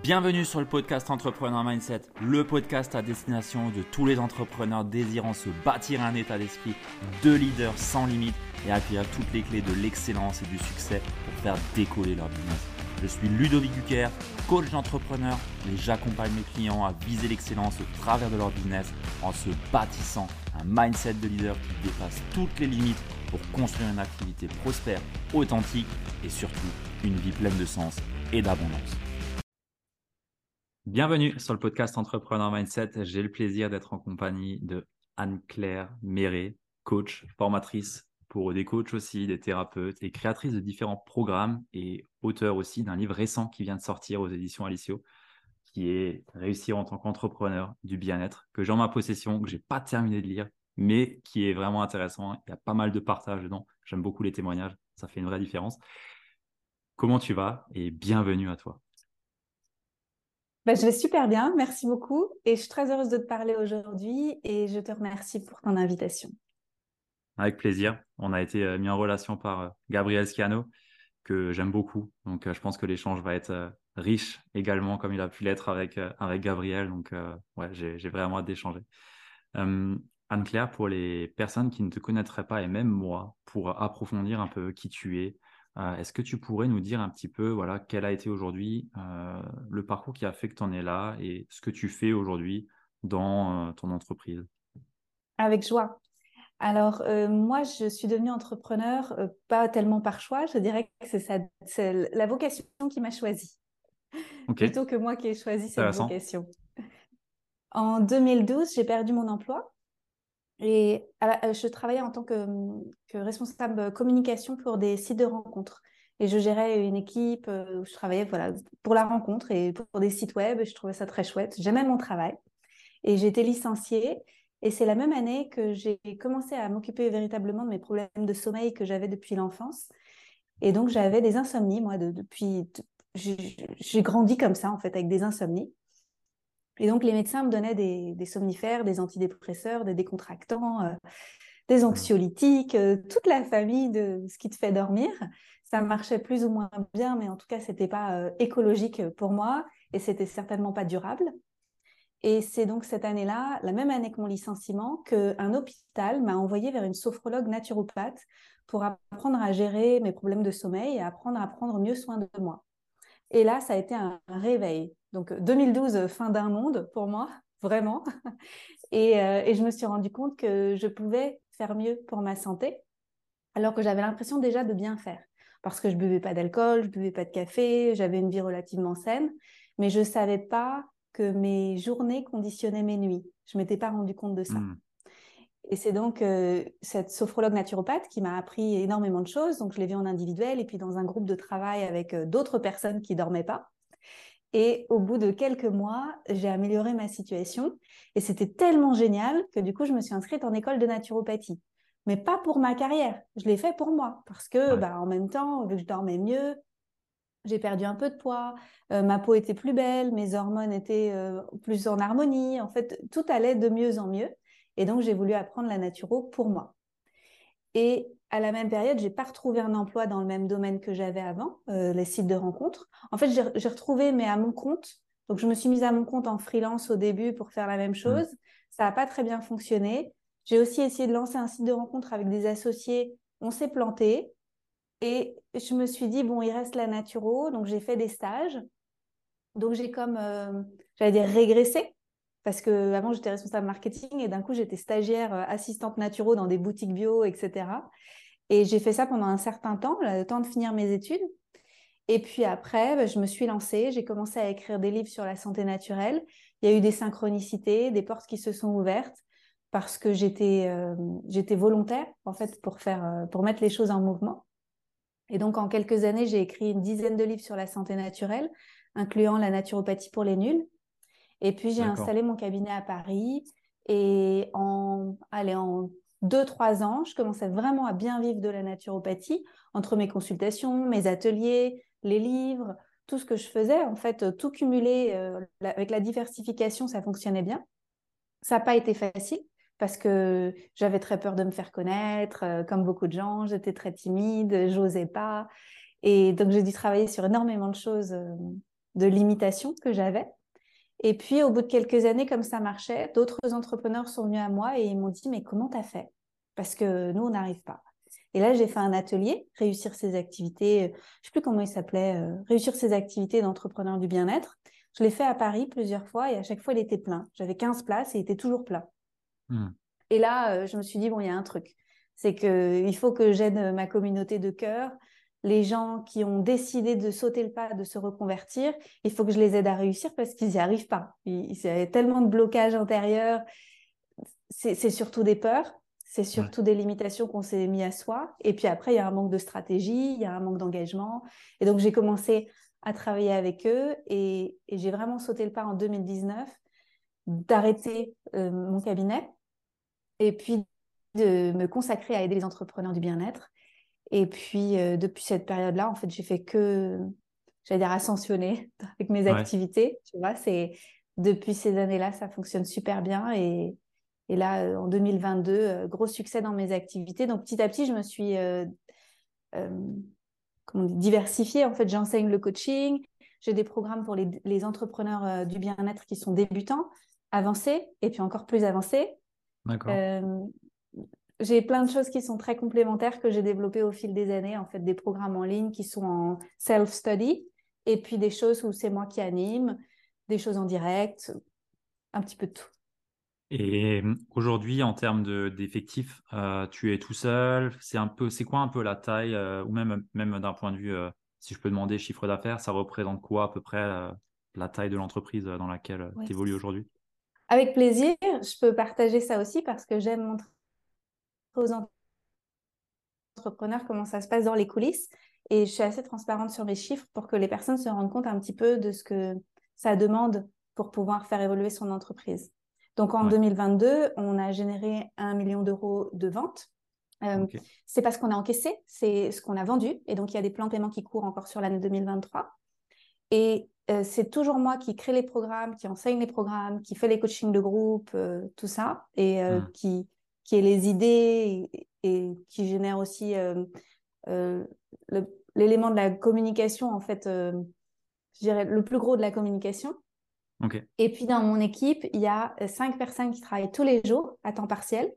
Bienvenue sur le podcast Entrepreneur Mindset, le podcast à destination de tous les entrepreneurs désirant se bâtir un état d'esprit de leader sans limite et acquérir toutes les clés de l'excellence et du succès pour faire décoller leur business. Je suis Ludovic Duquer, coach d'entrepreneur et j'accompagne mes clients à viser l'excellence au travers de leur business en se bâtissant un mindset de leader qui dépasse toutes les limites pour construire une activité prospère, authentique et surtout une vie pleine de sens et d'abondance. Bienvenue sur le podcast Entrepreneur Mindset. J'ai le plaisir d'être en compagnie de Anne-Claire Méré, coach, formatrice pour des coachs aussi, des thérapeutes et créatrice de différents programmes et auteur aussi d'un livre récent qui vient de sortir aux éditions Alicio, qui est Réussir en tant qu'entrepreneur du bien-être, que j'ai en ma possession, que j'ai pas terminé de lire, mais qui est vraiment intéressant. Il y a pas mal de partages dedans. J'aime beaucoup les témoignages. Ça fait une vraie différence. Comment tu vas et bienvenue à toi. Ben, je vais super bien, merci beaucoup. Et je suis très heureuse de te parler aujourd'hui et je te remercie pour ton invitation. Avec plaisir. On a été euh, mis en relation par euh, Gabriel Sciano, que j'aime beaucoup. Donc, euh, je pense que l'échange va être riche également, comme il a pu l'être avec, avec Gabriel. Donc, ouais, j'ai vraiment hâte d'échanger. Anne-Claire, pour les personnes qui ne te connaîtraient pas, et même moi, pour approfondir un peu qui tu es, euh, est-ce que tu pourrais nous dire un petit peu voilà, quel a été aujourd'hui euh, le parcours qui a fait que tu en es là et ce que tu fais aujourd'hui dans euh, ton entreprise? Avec joie. Alors, moi, je suis devenue entrepreneur, pas tellement par choix, je dirais que c'est la vocation qui m'a choisie. Plutôt que moi qui ai choisi cette vocation. En 2012, j'ai perdu mon emploi et euh, je travaillais en tant que, responsable communication pour des sites de rencontres. Et je gérais une équipe euh, où je travaillais voilà, pour la rencontre et pour des sites web. Je trouvais ça très chouette. J'aimais mon travail. Et j'ai été licenciée. Et c'est la même année que j'ai commencé à m'occuper véritablement de mes problèmes de sommeil que j'avais depuis l'enfance. Et donc, j'avais des insomnies, moi, depuis. J'ai grandi comme ça, en fait, avec des insomnies. Et donc, les médecins me donnaient des, somnifères, des antidépresseurs, des décontractants, euh, des anxiolytiques, euh, toute la famille de ce qui te fait dormir. Ça marchait plus ou moins bien, mais en tout cas, ce n'était pas euh, écologique pour moi et c'était certainement pas durable. Et c'est donc cette année-là, la même année que mon licenciement, qu'un hôpital m'a envoyé vers une sophrologue naturopathe pour apprendre à gérer mes problèmes de sommeil et apprendre à prendre mieux soin de moi. Et là, ça a été un réveil. Donc 2012, fin d'un monde pour moi, vraiment. Euh, et, je me suis rendu compte que je pouvais faire mieux pour ma santé, alors que j'avais l'impression déjà de bien faire. Parce que je buvais pas d'alcool, je buvais pas de café, j'avais une vie relativement saine, mais je savais pas que mes journées conditionnaient mes nuits. Je m'étais pas rendu compte de ça. Hmm. Et c'est donc euh, cette sophrologue naturopathe qui m'a appris énormément de choses. Donc, je l'ai vue en individuel et puis dans un groupe de travail avec euh, d'autres personnes qui dormaient pas. Et au bout de quelques mois, j'ai amélioré ma situation. Et c'était tellement génial que du coup, je me suis inscrite en école de naturopathie. Mais pas pour ma carrière. Je l'ai fait pour moi. Parce que, bah, en même temps, vu que je dormais mieux, j'ai perdu un peu de poids, euh, ma peau était plus belle, mes hormones étaient euh, plus en harmonie. En fait, tout allait de mieux en mieux. Et donc, j'ai voulu apprendre la naturo pour moi. Et à la même période, j'ai pas retrouvé un emploi dans le même domaine que j'avais avant, euh, les sites de rencontres. En fait, j'ai retrouvé, mais à mon compte. Donc, je me suis mise à mon compte en freelance au début pour faire la même mmh. chose. Ça n'a pas très bien fonctionné. J'ai aussi essayé de lancer un site de rencontre avec des associés. On s'est planté. Et je me suis dit, bon, il reste la naturo. Donc, j'ai fait des stages. Donc, j'ai comme, euh, j'allais dire, régressé parce que avant j'étais responsable marketing et d'un coup j'étais stagiaire euh, assistante naturo dans des boutiques bio, etc. Et j'ai fait ça pendant un certain temps, le temps de finir mes études. Et puis après, bah, je me suis lancée, j'ai commencé à écrire des livres sur la santé naturelle. Il y a eu des synchronicités, des portes qui se sont ouvertes parce que j'étais euh, j'étais volontaire en fait pour faire euh, pour mettre les choses en mouvement. Et donc en quelques années, j'ai écrit une dizaine de livres sur la santé naturelle, incluant la naturopathie pour les nuls. Et puis, j'ai installé mon cabinet à Paris. Et en, allez, en deux, trois ans, je commençais vraiment à bien vivre de la naturopathie entre mes consultations, mes ateliers, les livres, tout ce que je faisais. En fait, tout cumulé euh, avec la diversification, ça fonctionnait bien. Ça n'a pas été facile parce que j'avais très peur de me faire connaître, euh, comme beaucoup de gens. J'étais très timide, j'osais pas. Et donc, j'ai dû travailler sur énormément de choses. Euh, de limitation que j'avais. Et puis, au bout de quelques années, comme ça marchait, d'autres entrepreneurs sont venus à moi et ils m'ont dit, mais comment tu as fait? Parce que nous, on n'arrive pas. Et là, j'ai fait un atelier, réussir ses activités, je ne sais plus comment il s'appelait, euh, réussir ses activités d'entrepreneur du bien-être. Je l'ai fait à Paris plusieurs fois et à chaque fois, il était plein. J'avais 15 places et il était toujours plein. Hmm. Et là, euh, je me suis dit, bon, il y a un truc. C'est qu'il faut que j'aide ma communauté de cœur, les gens qui ont décidé de sauter le pas, de se reconvertir. Il faut que je les aide à réussir parce qu'ils n'y arrivent pas. Il y a tellement de blocages intérieurs. C'est surtout des peurs. C'est surtout des limitations qu'on s'est mis à soi. Et puis après, il y a un manque de stratégie, il y a un manque d'engagement. Et donc, j'ai commencé à travailler avec eux et, j'ai vraiment sauté le pas en 2019 d'arrêter euh, mon cabinet et puis de me consacrer à aider les entrepreneurs du bien-être. Et puis, euh, depuis cette période-là, en fait, j'ai fait que, j'allais dire, ascensionner avec mes activités. Tu vois, c'est depuis ces années-là, ça fonctionne super bien. Et, et là, euh, en 2022, gros succès dans mes activités. Donc, petit à petit, je me suis diversifié. En fait, j'enseigne le coaching. J'ai des programmes pour les, entrepreneurs euh, du bien-être qui sont débutants, avancés et puis encore plus avancés. Euh, j'ai plein de choses qui sont très complémentaires que j'ai développées au fil des années. En fait, des programmes en ligne qui sont en self-study et puis des choses où c'est moi qui anime, des choses en direct, un petit peu de tout. Et mmh, aujourd'hui, en termes d'effectifs, euh, tu es tout seul? C'est un peu, c'est quoi un peu la taille, euh, ou même, même d'un point de vue, euh, si je peux demander chiffre d'affaires, ça représente quoi à peu près la taille de l'entreprise dans laquelle tu évolues aujourd'hui? Avec plaisir, je peux partager ça aussi parce que j'aime montrer aux entrepreneurs comment ça se passe dans les coulisses. Et je suis assez transparente sur mes chiffres pour que les personnes se rendent compte un petit peu de ce que ça demande pour pouvoir faire évoluer son entreprise. Donc en 2022, on a généré un million d'euros de ventes. Euh, c'est parce qu'on a encaissé, c'est ce qu'on a vendu. Et donc il y a des plans de paiement qui courent encore sur l'année 2023. Et euh, c'est toujours moi qui crée les programmes, qui enseigne les programmes, qui fait les coachings de groupe, euh, tout ça, et hmm. qui, qui est les idées et, qui génère aussi l'élément de la communication, en fait, je dirais le plus gros de la communication. Et puis dans mon équipe, il y a euh, cinq personnes qui travaillent tous les jours à temps partiel,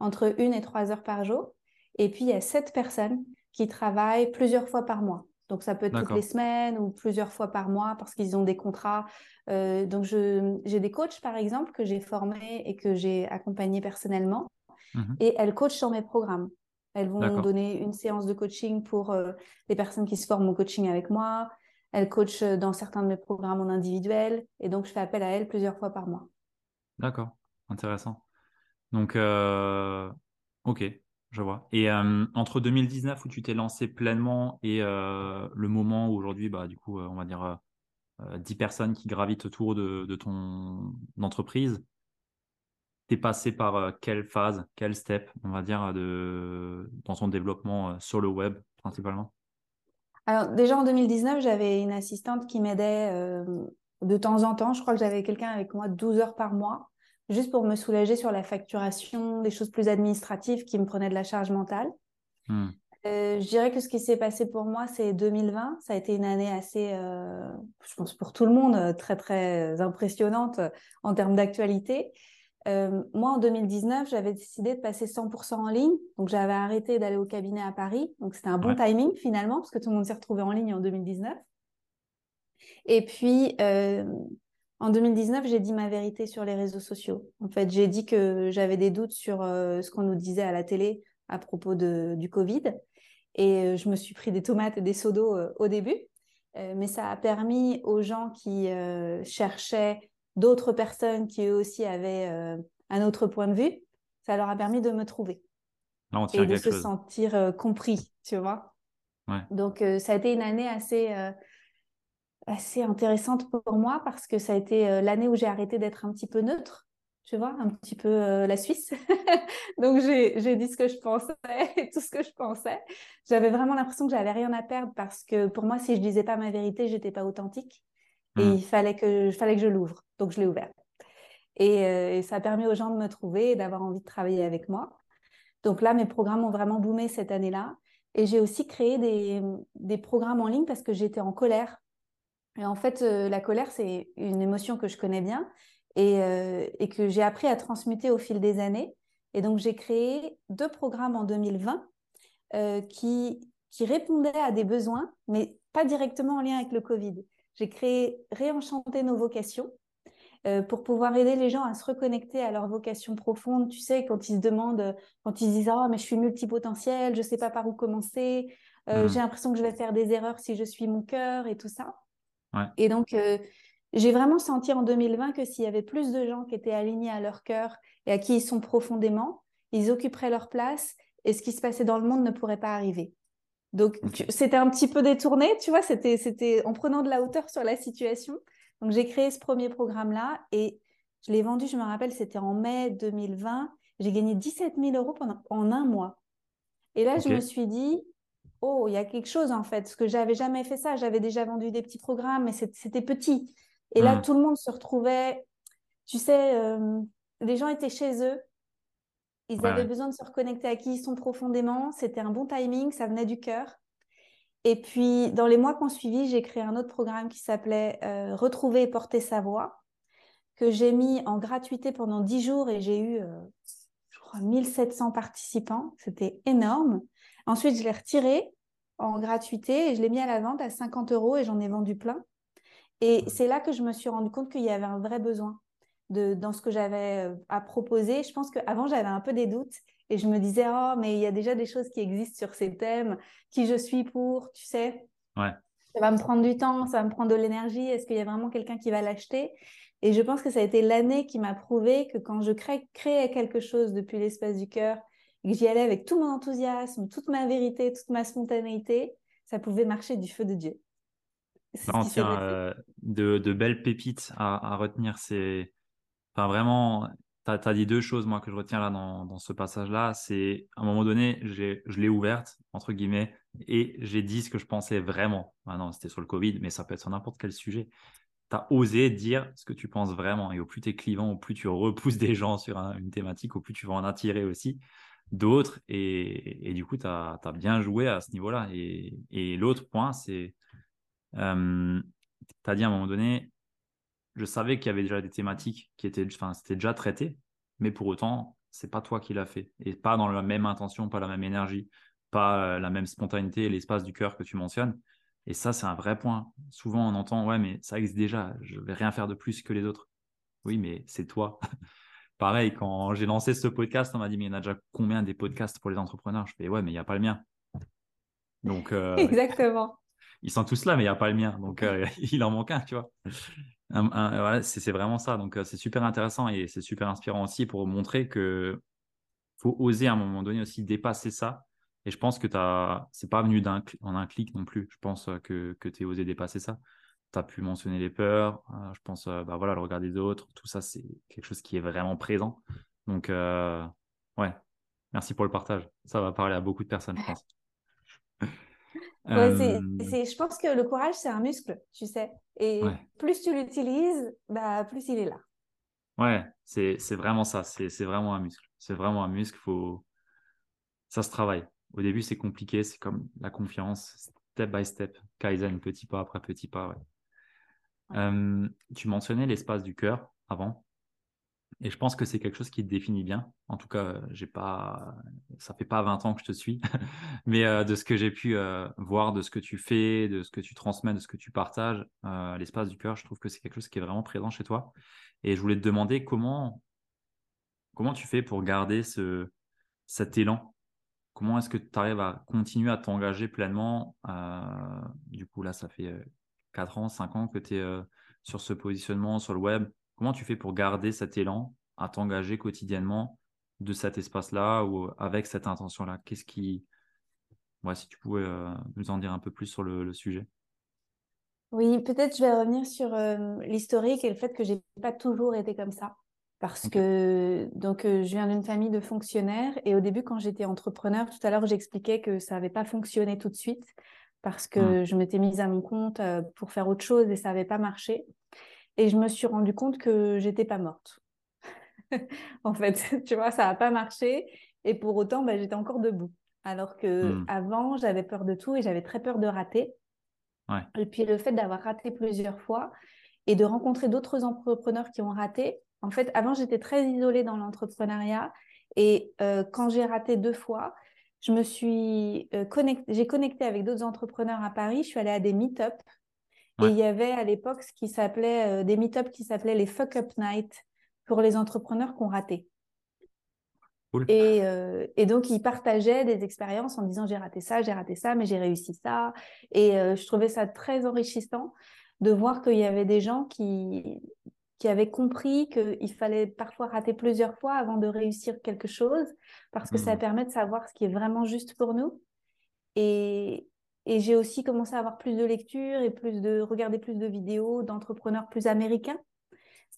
entre une et trois heures par jour. Et puis il y a sept personnes qui travaillent plusieurs fois par mois. Donc ça peut être toutes les semaines ou plusieurs fois par mois parce qu'ils ont des contrats. Euh, donc j'ai des coachs par exemple que j'ai formés et que j'ai accompagnés personnellement. Mmh et elles coachent sur mes programmes. Elles vont donner une séance de coaching pour euh, les personnes qui se forment au coaching avec moi. Elle coach euh, dans certains de mes programmes en individuel et donc je fais appel à elle plusieurs fois par mois. D'accord, intéressant. Donc, euh, ok, je vois. Et euh, entre 2019 où tu t'es lancé pleinement et le moment où aujourd'hui, bah, du coup, on va dire 10 personnes qui gravitent autour de, ton entreprise, tu es passé par quelle phase, quel step, on va dire, de, dans ton développement sur le web principalement? Alors déjà en 2019, j'avais une assistante qui m'aidait euh, de temps en temps. Je crois que j'avais quelqu'un avec moi 12 heures par mois, juste pour me soulager sur la facturation, des choses plus administratives qui me prenaient de la charge mentale. Hmm. Euh, je dirais que ce qui s'est passé pour moi, c'est 2020. Ça a été une année assez, euh, je pense pour tout le monde, très très impressionnante en termes d'actualité. Euh, moi, en 2019, j'avais décidé de passer 100% en ligne. Donc, j'avais arrêté d'aller au cabinet à Paris. Donc, c'était un bon timing finalement, parce que tout le monde s'est retrouvé en ligne en 2019. Et puis, euh, en 2019, j'ai dit ma vérité sur les réseaux sociaux. En fait, j'ai dit que j'avais des doutes sur euh, ce qu'on nous disait à la télé à propos de, du Covid. Et je me suis pris des tomates et des seaux d'eau au début. mais ça a permis aux gens qui cherchaient d'autres personnes qui eux aussi avaient euh, un autre point de vue, ça leur a permis de me trouver et de se sentir euh, compris, tu vois. Donc euh, ça a été une année assez assez intéressante pour moi parce que ça a été l'année où j'ai arrêté d'être un petit peu neutre, tu vois, un petit peu la Suisse. Donc j'ai dit ce que je pensais et tout ce que je pensais. J'avais vraiment l'impression que j'avais rien à perdre parce que pour moi, si je disais pas ma vérité, j'étais pas authentique. Et hmm. il fallait que, fallait que je l'ouvre. Donc, je l'ai ouvert. Euh, et, ça a permis aux gens de me trouver et d'avoir envie de travailler avec moi. Donc là, mes programmes ont vraiment boomé cette année-là. Et j'ai aussi créé des, des, programmes en ligne parce que j'étais en colère Et en fait, la colère, c'est une émotion que je connais bien et, et que j'ai appris à transmuter au fil des années. Et donc, j'ai créé deux programmes en 2020 qui, qui répondaient à des besoins, mais pas directement en lien avec le Covid. J'ai créé Réenchanter nos vocations euh, pour pouvoir aider les gens à se reconnecter à leur vocation profonde. Tu sais, quand ils se demandent, quand ils se disent Oh, mais je suis multipotentiel, je ne sais pas par où commencer, euh, mmh. j'ai l'impression que je vais faire des erreurs si je suis mon cœur et tout ça. Et donc, euh, j'ai vraiment senti en 2020 que s'il y avait plus de gens qui étaient alignés à leur cœur et à qui ils sont profondément, ils occuperaient leur place et ce qui se passait dans le monde ne pourrait pas arriver. Donc, c'était un petit peu détourné, tu vois, c'était, c'était en prenant de la hauteur sur la situation. Donc, j'ai créé ce premier programme-là et je l'ai vendu, je me rappelle, c'était en mai 2020. J'ai gagné 17 000 euros pendant, en un mois. Et là, je me suis dit, oh, il y a quelque chose en fait, parce que j'avais jamais fait ça. J'avais déjà vendu des petits programmes, mais c'était petit. Et là, hmm. tout le monde se retrouvait, tu sais, euh, les gens étaient chez eux, ils avaient besoin de se reconnecter à qui ils sont profondément. C'était un bon timing, ça venait du cœur. Et puis, dans les mois qui ont suivi, j'ai créé un autre programme qui s'appelait euh, Retrouver et porter sa voix, que j'ai mis en gratuité pendant 10 jours et j'ai eu, euh, je crois, 1700 participants. C'était énorme. Ensuite, je l'ai retiré en gratuité et je l'ai mis à la vente à 50 euros et j'en ai vendu plein. Et c'est là que je me suis rendu compte qu'il y avait un vrai besoin dans ce que j'avais euh, à proposer. Je pense qu'avant, j'avais un peu des doutes et je me disais, oh, mais il y a déjà des choses qui existent sur ces thèmes, qui je suis pour, tu sais? Ouais. Ça va me prendre du temps, ça va me prendre de l'énergie. Est-ce qu'il y a vraiment quelqu'un qui va l'acheter? Et je pense que ça a été l'année qui m'a prouvé que quand je crée, créais quelque chose depuis l'espace du cœur, que j'y allais avec tout mon enthousiasme, toute ma vérité, toute ma spontanéité, ça pouvait marcher du feu de Dieu. Euh, de, de, belles pépites à, à retenir. C'est Enfin, vraiment, tu as, dit deux choses, moi, que je retiens là dans, ce passage-là. C'est, à un moment donné, je l'ai ouverte, entre guillemets, et j'ai dit ce que je pensais vraiment. Maintenant, c'était sur le Covid, mais ça peut être sur n'importe quel sujet. Tu as osé dire ce que tu penses vraiment. Et au plus tu es clivant, au plus tu repousses des gens sur une thématique, au plus tu vas en attirer aussi d'autres. Et, du coup, tu as, bien joué à ce niveau-là. Et, l'autre point, c'est, euh, tu as dit à un moment donné, je savais qu'il y avait déjà des thématiques qui étaient, enfin, c'était déjà traité, mais pour autant, c'est pas toi qui l'as fait et pas dans la même intention, pas la même énergie, pas euh, la même spontanéité et l'espace du cœur que tu mentionnes. Et ça, c'est un vrai point. Souvent, on entend, ouais, mais ça existe déjà, je vais rien faire de plus que les autres. Oui, mais c'est toi. Pareil, quand j'ai lancé ce podcast, on m'a dit, mais il y en a déjà combien des podcasts pour les entrepreneurs? Je fais, ouais, mais il n'y a pas le mien. Donc, euh, Exactement. Ils sont tous là, mais il n'y a pas le mien. Donc, euh, il en manque un, tu vois c'est vraiment ça. Donc, euh, c'est super intéressant et c'est super inspirant aussi pour montrer que faut oser à un moment donné aussi dépasser ça. Et je pense que c'est pas venu en un clic non plus. Je pense euh, que, que tu as osé dépasser ça. Tu as pu mentionner les peurs. Euh, je pense, bah voilà, le regard des autres. Tout ça, c'est quelque chose qui est vraiment présent. Donc, ouais, merci pour le partage. Ça va parler à beaucoup de personnes, je pense. Euh, je pense que le courage, c'est un muscle, tu sais. Et plus tu l'utilises, bah, plus il est là. Ouais, c'est vraiment ça. C'est vraiment un muscle. C'est vraiment un muscle. Faut... Ça se travaille. Au début, c'est compliqué. C'est comme la confiance, step by step. Kaizen, petit pas après petit pas. Euh, tu mentionnais l'espace du cœur avant. Et je pense que c'est quelque chose qui te définit bien. En tout cas, j'ai pas, ça fait pas 20 ans que je te suis, mais euh, de ce que j'ai pu euh, voir, de ce que tu fais, de ce que tu transmets, de ce que tu partages, euh, l'espace du cœur, je trouve que c'est quelque chose qui est vraiment présent chez toi. Et je voulais te demander comment, comment tu fais pour garder ce, cet élan? Comment est-ce que tu arrives à continuer à t'engager pleinement? Du coup, là, ça fait 4 ans, 5 ans que tu es sur ce positionnement sur le web Comment tu fais pour garder cet élan à t'engager quotidiennement de cet espace-là ou avec cette intention-là? Qu'est-ce qui. Ouais, si tu pouvais euh, nous en dire un peu plus sur le, sujet. Oui, peut-être je vais revenir sur euh, l'historique et le fait que j'ai pas toujours été comme ça. Parce que donc euh, je viens d'une famille de fonctionnaires et au début quand j'étais entrepreneur, tout à l'heure j'expliquais que ça n'avait pas fonctionné tout de suite parce que mmh. je m'étais mise à mon compte pour faire autre chose et ça n'avait pas marché. Et je me suis rendu compte que j'étais pas morte. en fait, tu vois, ça n'a pas marché. Et pour autant, bah, j'étais encore debout. Alors que mmh. avant, j'avais peur de tout et j'avais très peur de rater. Et puis le fait d'avoir raté plusieurs fois et de rencontrer d'autres entrepreneurs qui ont raté. En fait, avant, j'étais très isolée dans l'entrepreneuriat. Et euh, quand j'ai raté deux fois, je me suis euh, j'ai connecté avec d'autres entrepreneurs à Paris. Je suis allée à des meet-up. Et il y avait à l'époque ce qui s'appelait euh, des meet-up qui s'appelaient les fuck up night pour les entrepreneurs qui ont raté. Euh, et, donc, ils partageaient des expériences en disant j'ai raté ça, j'ai raté ça, mais j'ai réussi ça. Et euh, je trouvais ça très enrichissant de voir qu'il y avait des gens qui, qui avaient compris qu'il fallait parfois rater plusieurs fois avant de réussir quelque chose, parce que ça mmh. permet de savoir ce qui est vraiment juste pour nous. Et, et j'ai aussi commencé à avoir plus de lectures et plus de regarder plus de vidéos d'entrepreneurs plus américains,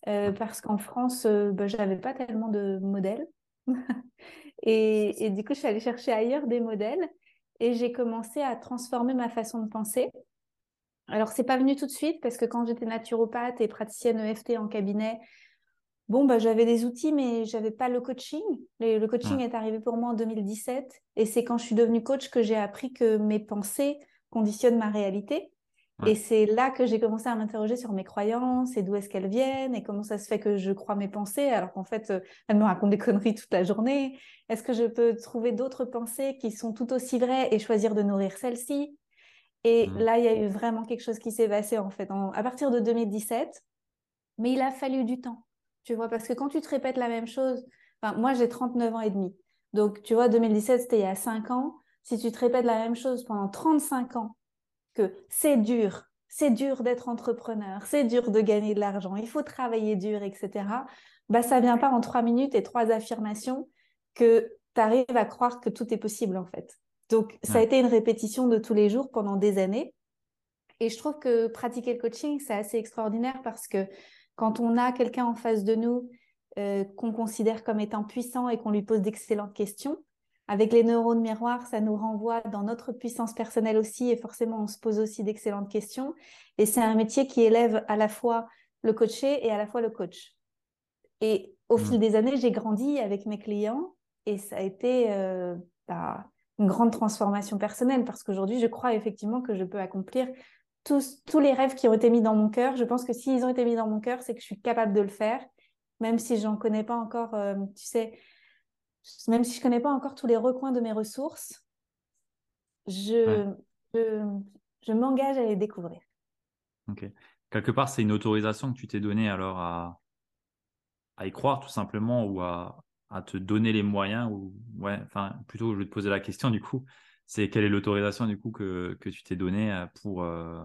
euh, parce qu'en France, ben, je n'avais pas tellement de modèles. et, du coup, je suis allée chercher ailleurs des modèles et j'ai commencé à transformer ma façon de penser. Alors, c'est pas venu tout de suite parce que quand j'étais naturopathe et praticienne EFT en cabinet, bon, bah, j'avais des outils, mais j'avais pas le coaching. Le, coaching est arrivé pour moi en 2017 et c'est quand je suis devenue coach que j'ai appris que mes pensées conditionnent ma réalité. Et c'est là que j'ai commencé à m'interroger sur mes croyances et d'où est-ce qu'elles viennent et comment ça se fait que je crois mes pensées alors qu'en fait, euh, elles me racontent des conneries toute la journée. Est-ce que je peux trouver d'autres pensées qui sont tout aussi vraies et choisir de nourrir celles-ci? Et mmh. là, il y a eu vraiment quelque chose qui s'est passé en fait à partir de 2017. Mais il a fallu du temps, tu vois, parce que quand tu te répètes la même chose, moi j'ai 39 ans et demi. Donc, tu vois, 2017, c'était il y a 5 ans. Si tu te répètes la même chose pendant 35 ans, que c'est dur, c'est dur d'être entrepreneur, c'est dur de gagner de l'argent, il faut travailler dur, etc. Bah, ça vient pas en trois minutes et trois affirmations que tu arrives à croire que tout est possible en fait. Donc, ça a été une répétition de tous les jours pendant des années. Et je trouve que pratiquer le coaching, c'est assez extraordinaire parce que quand on a quelqu'un en face de nous euh, qu'on considère comme étant puissant et qu'on lui pose d'excellentes questions, avec les neurones miroirs, ça nous renvoie dans notre puissance personnelle aussi et forcément on se pose aussi d'excellentes questions. Et c'est un métier qui élève à la fois le coaché et à la fois le coach. Et au fil mmh. des années, j'ai grandi avec mes clients et ça a été euh, bah, une grande transformation personnelle parce qu'aujourd'hui, je crois effectivement que je peux accomplir tous, tous les rêves qui ont été mis dans mon cœur. Je pense que s'ils ont été mis dans mon cœur, c'est que je suis capable de le faire, même si j'en connais pas encore, euh, tu sais, même si je ne connais pas encore tous les recoins de mes ressources, je, je, m'engage à les découvrir. Ok. Quelque part, c'est une autorisation que tu t'es donnée alors à, à y croire tout simplement ou à, à te donner les moyens ou ouais, enfin plutôt je vais te poser la question du coup, c'est quelle est l'autorisation du coup que, que tu t'es donnée euh, pour euh,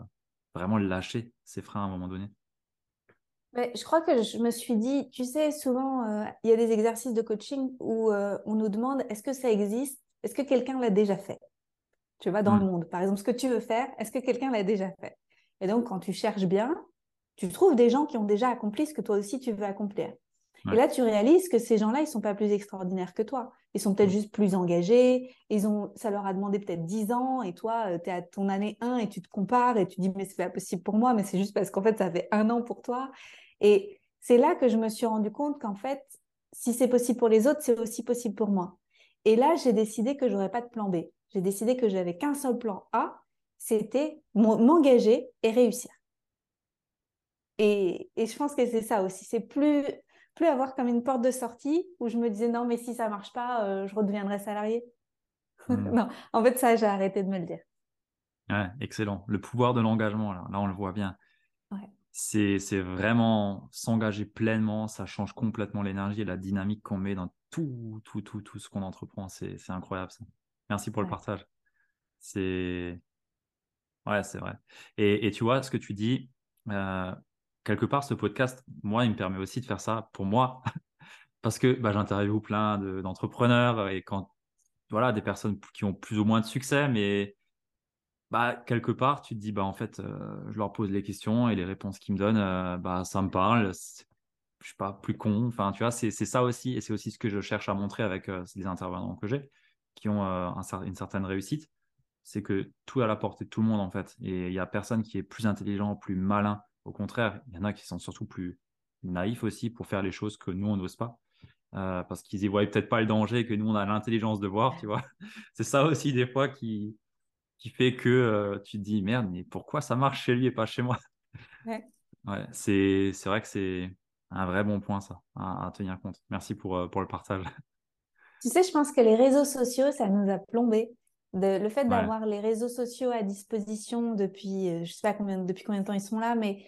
vraiment lâcher ces freins à un moment donné? Je crois que je me suis dit, tu sais, souvent, euh, il y a des exercices de coaching où euh, on nous demande est-ce que ça existe? Est-ce que quelqu'un l'a déjà fait? Tu vois, dans le hmm. monde. Par exemple, ce que tu veux faire, est-ce que quelqu'un l'a déjà fait? Et donc, quand tu cherches bien, tu trouves des gens qui ont déjà accompli ce que toi aussi tu veux accomplir. Et là, tu réalises que ces gens-là, ils sont pas plus extraordinaires que toi. Ils sont peut-être juste plus engagés. Ils ont, ça leur a demandé peut-être 10 ans et toi, euh, tu es à ton année 1 et tu te compares et tu dis, mais c'est pas possible pour moi, mais c'est juste parce qu'en fait, ça fait un an pour toi. Et c'est là que je me suis rendu compte qu'en fait, si c'est possible pour les autres, c'est aussi possible pour moi. Et là, j'ai décidé que j'aurais pas de plan B. J'ai décidé que j'avais qu'un seul plan A, c'était m'engager et réussir. Et, et, je pense que c'est ça aussi. C'est plus plus avoir comme une porte de sortie où je me disais non, mais si ça marche pas, euh, je redeviendrai salarié. Hmm. non, en fait, ça, j'ai arrêté de me le dire. Ouais, excellent. Le pouvoir de l'engagement, là. là, on le voit bien. C'est vraiment s'engager pleinement, ça change complètement l'énergie et la dynamique qu'on met dans tout, tout, tout, tout ce qu'on entreprend. C'est incroyable ça. Merci pour le partage. C'est. Ouais, c'est vrai. Et, et, tu vois, ce que tu dis, euh, quelque part, ce podcast, moi, il me permet aussi de faire ça pour moi, parce que bah, j'interviewe plein d'entrepreneurs et quand, voilà, des personnes qui ont plus ou moins de succès, mais bah, quelque part, tu te dis, bah, en fait, euh, je leur pose les questions et les réponses qu'ils me donnent, euh, bah, ça me parle. Je suis pas plus con. Enfin, tu vois, c'est ça aussi. Et c'est aussi ce que je cherche à montrer avec euh, les intervenants que j'ai, qui ont une certaine réussite. C'est que tout est à la portée de tout le monde, en fait. Et il y a personne qui est plus intelligent, plus malin au contraire, il y en a qui sont surtout plus naïfs aussi pour faire les choses que nous, on n'ose pas. Euh, parce qu'ils y voient peut-être pas le danger que nous, on a l'intelligence de voir, tu vois. C'est ça aussi des fois qui, qui fait que tu te dis merde, mais pourquoi ça marche chez lui et pas chez moi? Ouais. ouais c'est vrai que c'est un vrai bon point, ça, à, tenir compte. Merci pour, pour le partage. Tu sais, je pense que les réseaux sociaux, ça nous a plombé. le fait d'avoir les réseaux sociaux à disposition depuis, je sais pas combien, depuis combien de temps ils sont là, mais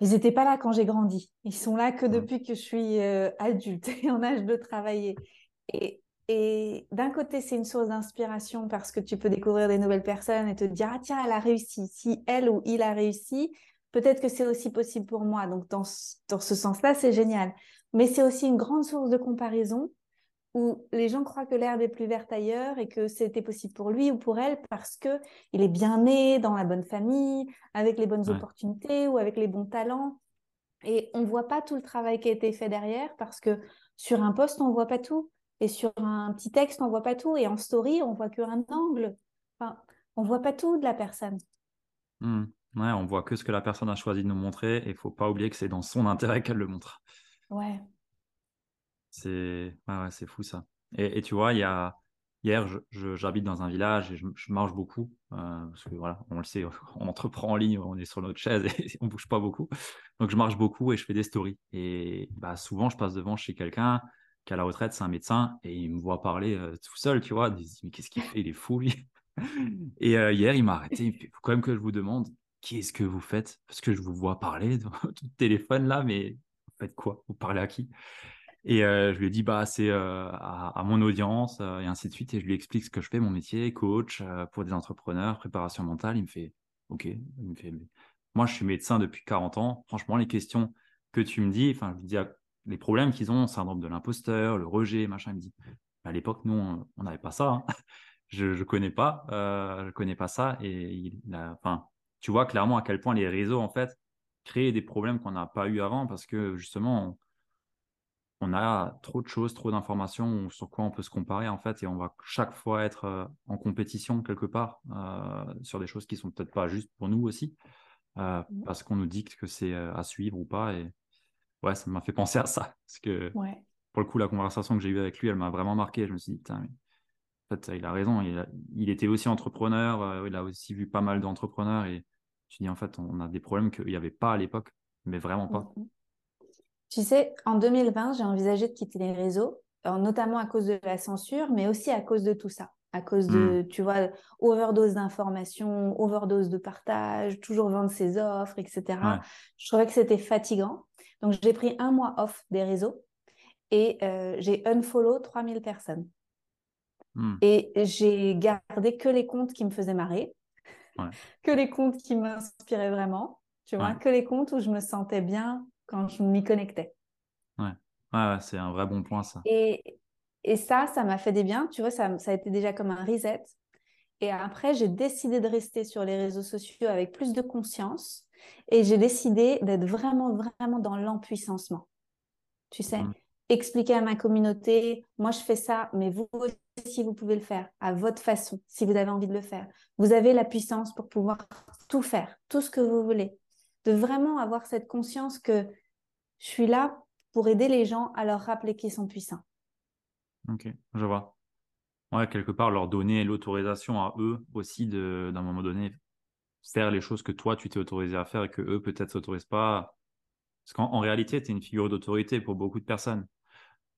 ils n'étaient pas là quand j'ai grandi. Ils sont là que depuis que je suis adulte et en âge de travailler. Et et d'un côté, c'est une source d'inspiration parce que tu peux découvrir des nouvelles personnes et te dire, ah tiens, elle a réussi. Si elle ou il a réussi, peut-être que c'est aussi possible pour moi. Donc, dans ce, dans ce sens-là, c'est génial. Mais c'est aussi une grande source de comparaison où les gens croient que l'herbe est plus verte ailleurs et que c'était possible pour lui ou pour elle parce que il est bien né dans la bonne famille, avec les bonnes opportunités ou avec les bons talents. Et on ne voit pas tout le travail qui a été fait derrière parce que sur un poste, on ne voit pas tout. Et sur un petit texte, on voit pas tout. Et en story, on voit qu'un angle. Enfin, on voit pas tout de la personne. Mmh. Ouais, on voit que ce que la personne a choisi de nous montrer. Et il faut pas oublier que c'est dans son intérêt qu'elle le montre. Ouais. C'est ouais, c'est fou ça. Et, tu vois, il y a hier, j'habite dans un village et je, marche beaucoup euh, parce que voilà, on le sait, on entreprend en ligne, on est sur notre chaise et on bouge pas beaucoup. Donc je marche beaucoup et je fais des stories. Et bah, souvent, je passe devant chez quelqu'un qu'à la retraite, c'est un médecin et il me voit parler euh, tout seul, tu vois. Il mais qu'est-ce qu'il fait? Il est fou, lui. et euh, hier, il m'a arrêté. Il faut quand même que je vous demande, qu'est-ce que vous faites? Parce que je vous vois parler dans tout téléphone là, mais vous faites quoi? Vous parlez à qui? Et euh, je lui ai dit, bah, c'est à, mon audience et ainsi de suite. Et je lui explique ce que je fais, mon métier, coach pour des entrepreneurs, préparation mentale. Il me fait, OK. Moi, je suis médecin depuis 40 ans. Franchement, les questions que tu me dis, enfin, je lui dis, les problèmes qu'ils ont, syndrome de l'imposteur, le rejet, machin. Il me dit, à l'époque, nous, on n'avait pas ça. Hein. Je ne connais pas, euh, connais pas ça. Et il enfin, tu vois clairement à quel point les réseaux, en fait, créent des problèmes qu'on n'a pas eu avant parce que justement, on, a trop de choses, trop d'informations sur quoi on peut se comparer, en fait, et on va chaque fois être euh, en compétition quelque part euh, sur des choses qui sont peut-être pas justes pour nous aussi. Mmh. parce qu'on nous dicte que c'est à suivre ou pas. Et, ouais, ça m'a fait penser à ça. Parce que pour le coup, la conversation que j'ai eue avec lui, elle m'a vraiment marqué. Je me suis dit, putain, en fait, il a raison. Il, était aussi entrepreneur. Euh, il a aussi vu pas mal d'entrepreneurs. Et je dis, en fait, on a des problèmes qu'il n'y avait pas à l'époque, mais vraiment pas. Mm-hmm. Tu sais, en 2020, j'ai envisagé de quitter les réseaux, notamment à cause de la censure, mais aussi à cause de tout ça. À cause de, mm. tu vois, overdose d'informations, overdose de partage, toujours vendre ses offres, etc. Je trouvais que c'était fatigant. Donc, j'ai pris un mois off des réseaux et euh, j'ai unfollow 3000 personnes. Hmm. Et j'ai gardé que les comptes qui me faisaient marrer, que les comptes qui m'inspiraient vraiment, tu vois, que les comptes où je me sentais bien quand je m'y connectais. Ouais, ouais, c'est un vrai bon point ça. Et, et ça, ça m'a fait des biens, tu vois, ça, ça a été déjà comme un reset. Et après, j'ai décidé de rester sur les réseaux sociaux avec plus de conscience et j'ai décidé d'être vraiment, vraiment dans l'empuissancement. Tu sais, mmh. expliquer à ma communauté, moi je fais ça, mais vous aussi, vous pouvez le faire à votre façon, si vous avez envie de le faire. Vous avez la puissance pour pouvoir tout faire, tout ce que vous voulez. De vraiment avoir cette conscience que je suis là pour aider les gens à leur rappeler qu'ils sont puissants. Ok, je vois. Ouais, quelque part, leur donner l'autorisation à eux aussi d'un moment donné faire les choses que toi, tu t'es autorisé à faire et que eux, peut-être, s'autorisent pas. Parce qu'en réalité, tu es une figure d'autorité pour beaucoup de personnes.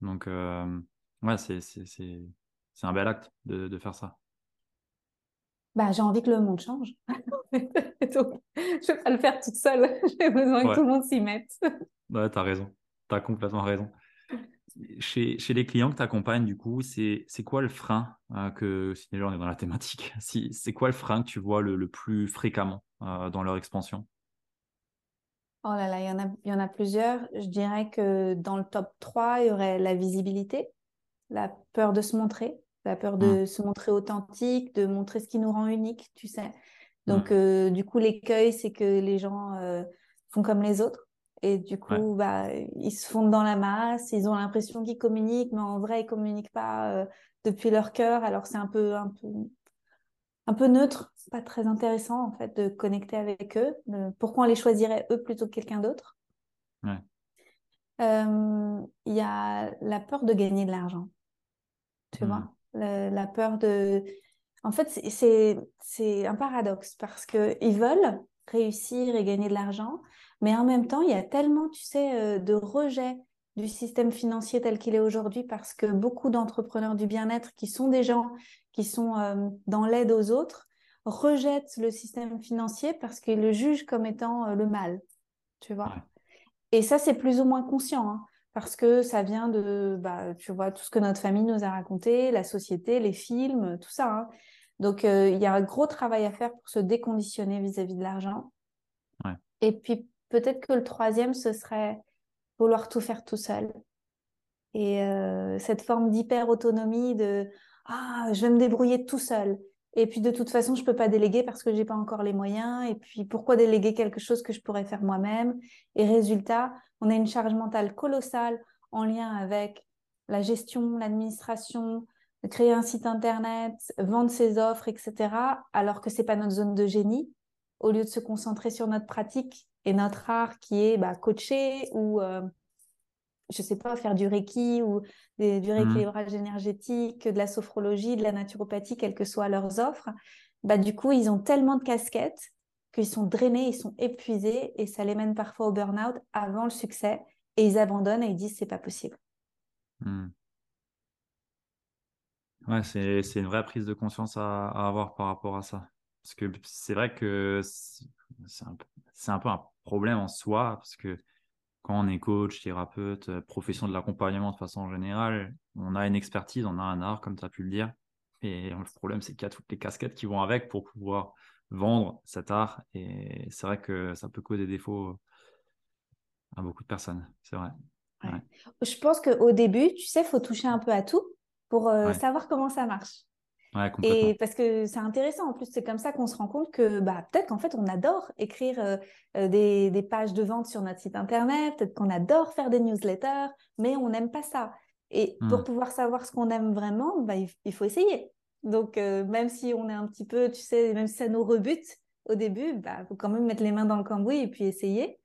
Donc, euh, ouais, c'est, un bel acte de, faire ça. Bah, j'ai envie que le monde change. Donc, je ne vais pas le faire toute seule. J'ai besoin que tout le monde s'y mette. ouais, tu as raison. Tu as complètement raison chez, chez, les clients que tu accompagnes, du coup, c'est quoi le frein euh, que, si déjà on est dans la thématique, si, c'est quoi le frein que tu vois le, plus fréquemment euh, dans leur expansion? Oh là là, il y, en a, il y en a plusieurs. Je dirais que dans le top 3, il y aurait la visibilité, la peur de se montrer, la peur de mmh. se montrer authentique, de montrer ce qui nous rend unique, tu sais. Donc, mmh. euh, du coup, l'écueil, c'est que les gens font comme les autres. Et du coup, bah, ils se fondent dans la masse, ils ont l'impression qu'ils communiquent, mais en vrai, ils communiquent pas euh, depuis leur cœur. Alors, c'est un peu, un peu, un peu neutre. C'est pas très intéressant, en fait, de connecter avec eux. pourquoi on les choisirait eux plutôt que quelqu'un d'autre? Euh, Il y a la peur de gagner de l'argent. Tu mmh. vois? La, peur de. En fait, c'est un paradoxe parce qu'ils veulent réussir et gagner de l'argent, mais en même temps, il y a tellement, tu sais, euh, de rejet du système financier tel qu'il est aujourd'hui parce que beaucoup d'entrepreneurs du bien-être qui sont des gens qui sont euh, dans l'aide aux autres rejettent le système financier parce qu'ils le jugent comme étant euh, le mal, tu vois. Et ça, c'est plus ou moins conscient. Hein parce que ça vient de, bah, tu vois, tout ce que notre famille nous a raconté, la société, les films, tout ça. Hein. Donc, euh, il y a un gros travail à faire pour se déconditionner vis-à-vis de l'argent. Et puis, peut-être que le troisième, ce serait vouloir tout faire tout seul. Et euh, cette forme d'hyper-autonomie de « Ah, je vais me débrouiller tout seul ». Et puis, de toute façon, je ne peux pas déléguer parce que je n'ai pas encore les moyens. Et puis, pourquoi déléguer quelque chose que je pourrais faire moi-même? Et résultat, on a une charge mentale colossale en lien avec la gestion, l'administration, créer un site internet, vendre ses offres, etc. Alors que c'est pas notre zone de génie. Au lieu de se concentrer sur notre pratique et notre art qui est bah, coacher ou euh, je sais pas faire du reiki ou du mmh. rééquilibrage énergétique, de la sophrologie, de la naturopathie, quelles que soient leurs offres, bah du coup ils ont tellement de casquettes qu'ils sont drainés, ils sont épuisés et ça les mène parfois au burn-out avant le succès et ils abandonnent et ils disent c'est pas possible. Hmm. Ouais, c'est, une vraie prise de conscience à, avoir par rapport à ça. Parce que c'est vrai que c'est un, un, peu un problème en soi, parce que quand on est coach, thérapeute, profession de l'accompagnement de façon générale, on a une expertise, on a un art, comme tu as pu le dire. Et le problème, c'est qu'il y a toutes les casquettes qui vont avec pour pouvoir vendre cet art. Et c'est vrai que ça peut causer des défauts à beaucoup de personnes. C'est vrai. Je pense qu'au début, tu sais, il faut toucher un peu à tout pour euh, savoir comment ça marche. Et parce que c'est intéressant, en plus, c'est comme ça qu'on se rend compte que bah, peut-être qu'en fait, on adore écrire euh, euh, des, des, pages de vente sur notre site internet, peut-être qu'on adore faire des newsletters, mais on n'aime pas ça. Et pour mmh. pouvoir savoir ce qu'on aime vraiment, bah, il, faut essayer. Donc, euh, même si on est un petit peu, tu sais, même si ça nous rebute au début, il bah, faut quand même mettre les mains dans le cambouis et puis essayer.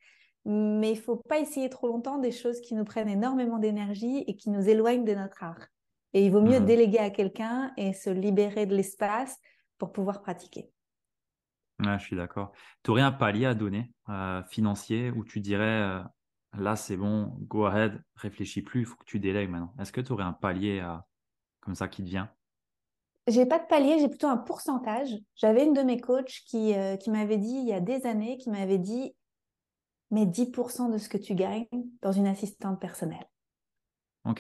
Mais il faut pas essayer trop longtemps des choses qui nous prennent énormément d'énergie et qui nous éloignent de notre art. Et il vaut mieux mmh. déléguer à quelqu'un et se libérer de l'espace pour pouvoir pratiquer. je suis d'accord. Tu aurais un palier à donner euh, financier où tu dirais euh, là c'est bon, go ahead, réfléchis plus, il faut que tu délègues maintenant. Est-ce que tu aurais un palier comme ça qui te vient? J'ai pas de palier, j'ai plutôt un pourcentage. J'avais une de mes coachs qui, euh, qui m'avait dit il y a des années, qui m'avait dit mets 10% de ce que tu gagnes dans une assistante personnelle.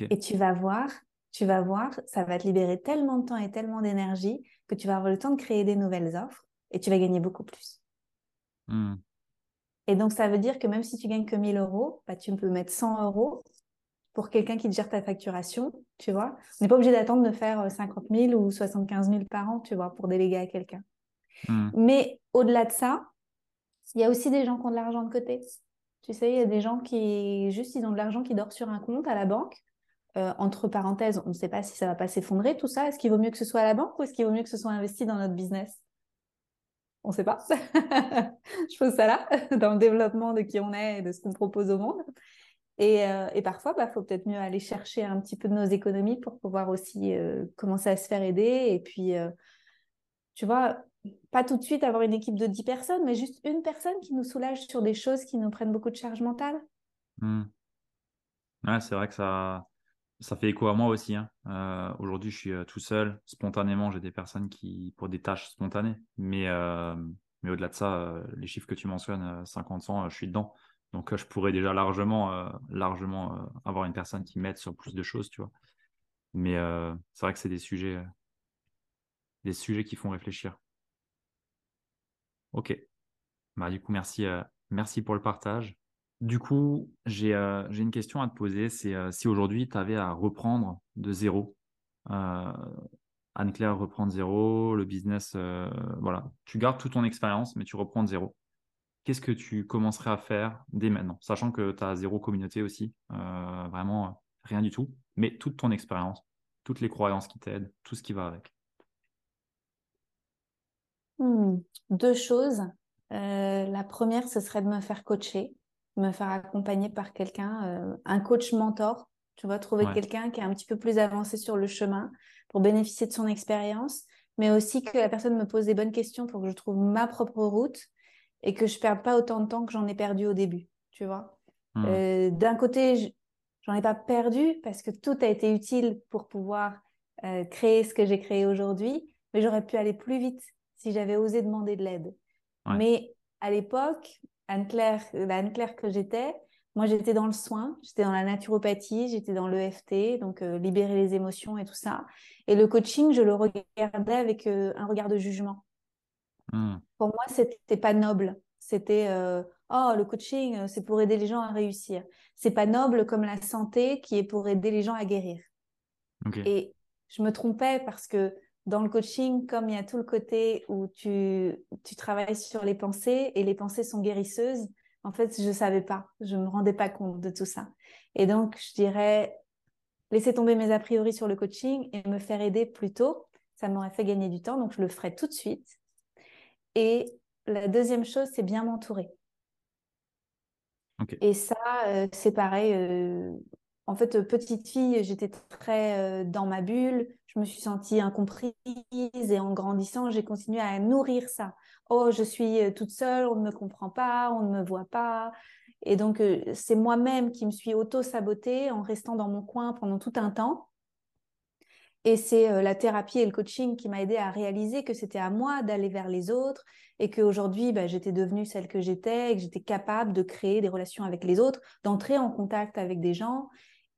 Et tu vas voir, tu vas voir, ça va te libérer tellement de temps et tellement d'énergie que tu vas avoir le temps de créer des nouvelles offres et tu vas gagner beaucoup plus. Hmm. Et donc, ça veut dire que même si tu gagnes que 1000 euros, bah, tu peux mettre 100 euros pour quelqu'un qui te gère ta facturation, tu vois. On n'est pas obligé d'attendre de faire 50 euh, 000 ou 75 000 par an, tu vois, pour déléguer à quelqu'un. Hmm. Mais au-delà de ça, il y a aussi des gens qui ont de l'argent de côté. Tu sais, il y a des gens qui, juste, ils ont de l'argent qui dort sur un compte à la banque. Euh, entre parenthèses, on ne sait pas si ça va pas s'effondrer, tout ça. Est-ce qu'il vaut mieux que ce soit à la banque ou est-ce qu'il vaut mieux que ce soit investi dans notre business? On ne sait pas. Je pose ça là, dans le développement de qui on est et de ce qu'on propose au monde. Euh, et, parfois, il bah, faut peut-être mieux aller chercher un petit peu de nos économies pour pouvoir aussi euh, commencer à se faire aider. Et puis, euh, tu vois, pas tout de suite avoir une équipe de 10 personnes, mais juste une personne qui nous soulage sur des choses qui nous prennent beaucoup de charge mentale. Mmh. C'est vrai que ça, ça fait écho à moi aussi. Hein. Aujourd'hui, je suis tout seul. Spontanément, j'ai des personnes qui, pour des tâches spontanées. Mais, mais au-delà de ça, les chiffres que tu mentionnes, 50-100, je suis dedans. Donc, euh, je pourrais déjà largement, euh, largement euh, avoir une personne qui m'aide sur plus de choses, tu vois. Mais c'est vrai que c'est des sujets, des sujets qui font réfléchir. Ok. Bah, du coup, merci, merci pour le partage. Du coup, j'ai une question à te poser. C'est si aujourd'hui, tu avais à reprendre de zéro, Anne-Claire reprend de zéro, le business, voilà. Tu gardes toute ton expérience, mais tu reprends de zéro qu'est-ce que tu commencerais à faire dès maintenant Sachant que tu as zéro communauté aussi, euh, vraiment rien du tout, mais toute ton expérience, toutes les croyances qui t'aident, tout ce qui va avec? Hmm, deux choses. Euh, la première, ce serait de me faire coacher, me faire accompagner par quelqu'un, euh, un coach mentor. Tu vas trouver quelqu'un qui est un petit peu plus avancé sur le chemin pour bénéficier de son expérience mais aussi que la personne me pose des bonnes questions pour que je trouve ma propre route et que je perde pas autant de temps que j'en ai perdu au début, tu vois. Hmm. Euh, d'un côté, j'en ai pas perdu parce que tout a été utile pour pouvoir euh, créer ce que j'ai créé aujourd'hui, mais j'aurais pu aller plus vite si j'avais osé demander de l'aide. Mais à l'époque, Anne-Claire, la Anne-Claire que j'étais, moi j'étais dans le soin, j'étais dans la naturopathie, j'étais dans l'EFT, donc euh, libérer les émotions et tout ça. Et le coaching, je le regardais avec un regard de jugement. Hmm. Pour moi, c'était pas noble. C'était oh le coaching, c'est pour aider les gens à réussir. C'est pas noble comme la santé qui est pour aider les gens à guérir. Et je me trompais parce que dans le coaching, comme il y a tout le côté où tu, tu travailles sur les pensées et les pensées sont guérisseuses, en fait, je ne savais pas, je ne me rendais pas compte de tout ça. Et donc, je dirais, laisser tomber mes a priori sur le coaching et me faire aider plus tôt, ça m'aurait fait gagner du temps, donc je le ferai tout de suite. Et la deuxième chose, c'est bien m'entourer. Et ça, euh, c'est pareil. Euh, en fait, petite fille, j'étais très euh, dans ma bulle. Je me suis sentie incomprise et en grandissant, j'ai continué à nourrir ça. Oh, je suis toute seule, on ne me comprend pas, on ne me voit pas. Et donc, c'est moi-même qui me suis auto-sabotée en restant dans mon coin pendant tout un temps. Et c'est la thérapie et le coaching qui m'a aidé à réaliser que c'était à moi d'aller vers les autres et qu'aujourd'hui, bah, j'étais devenue celle que j'étais et que j'étais capable de créer des relations avec les autres, d'entrer en contact avec des gens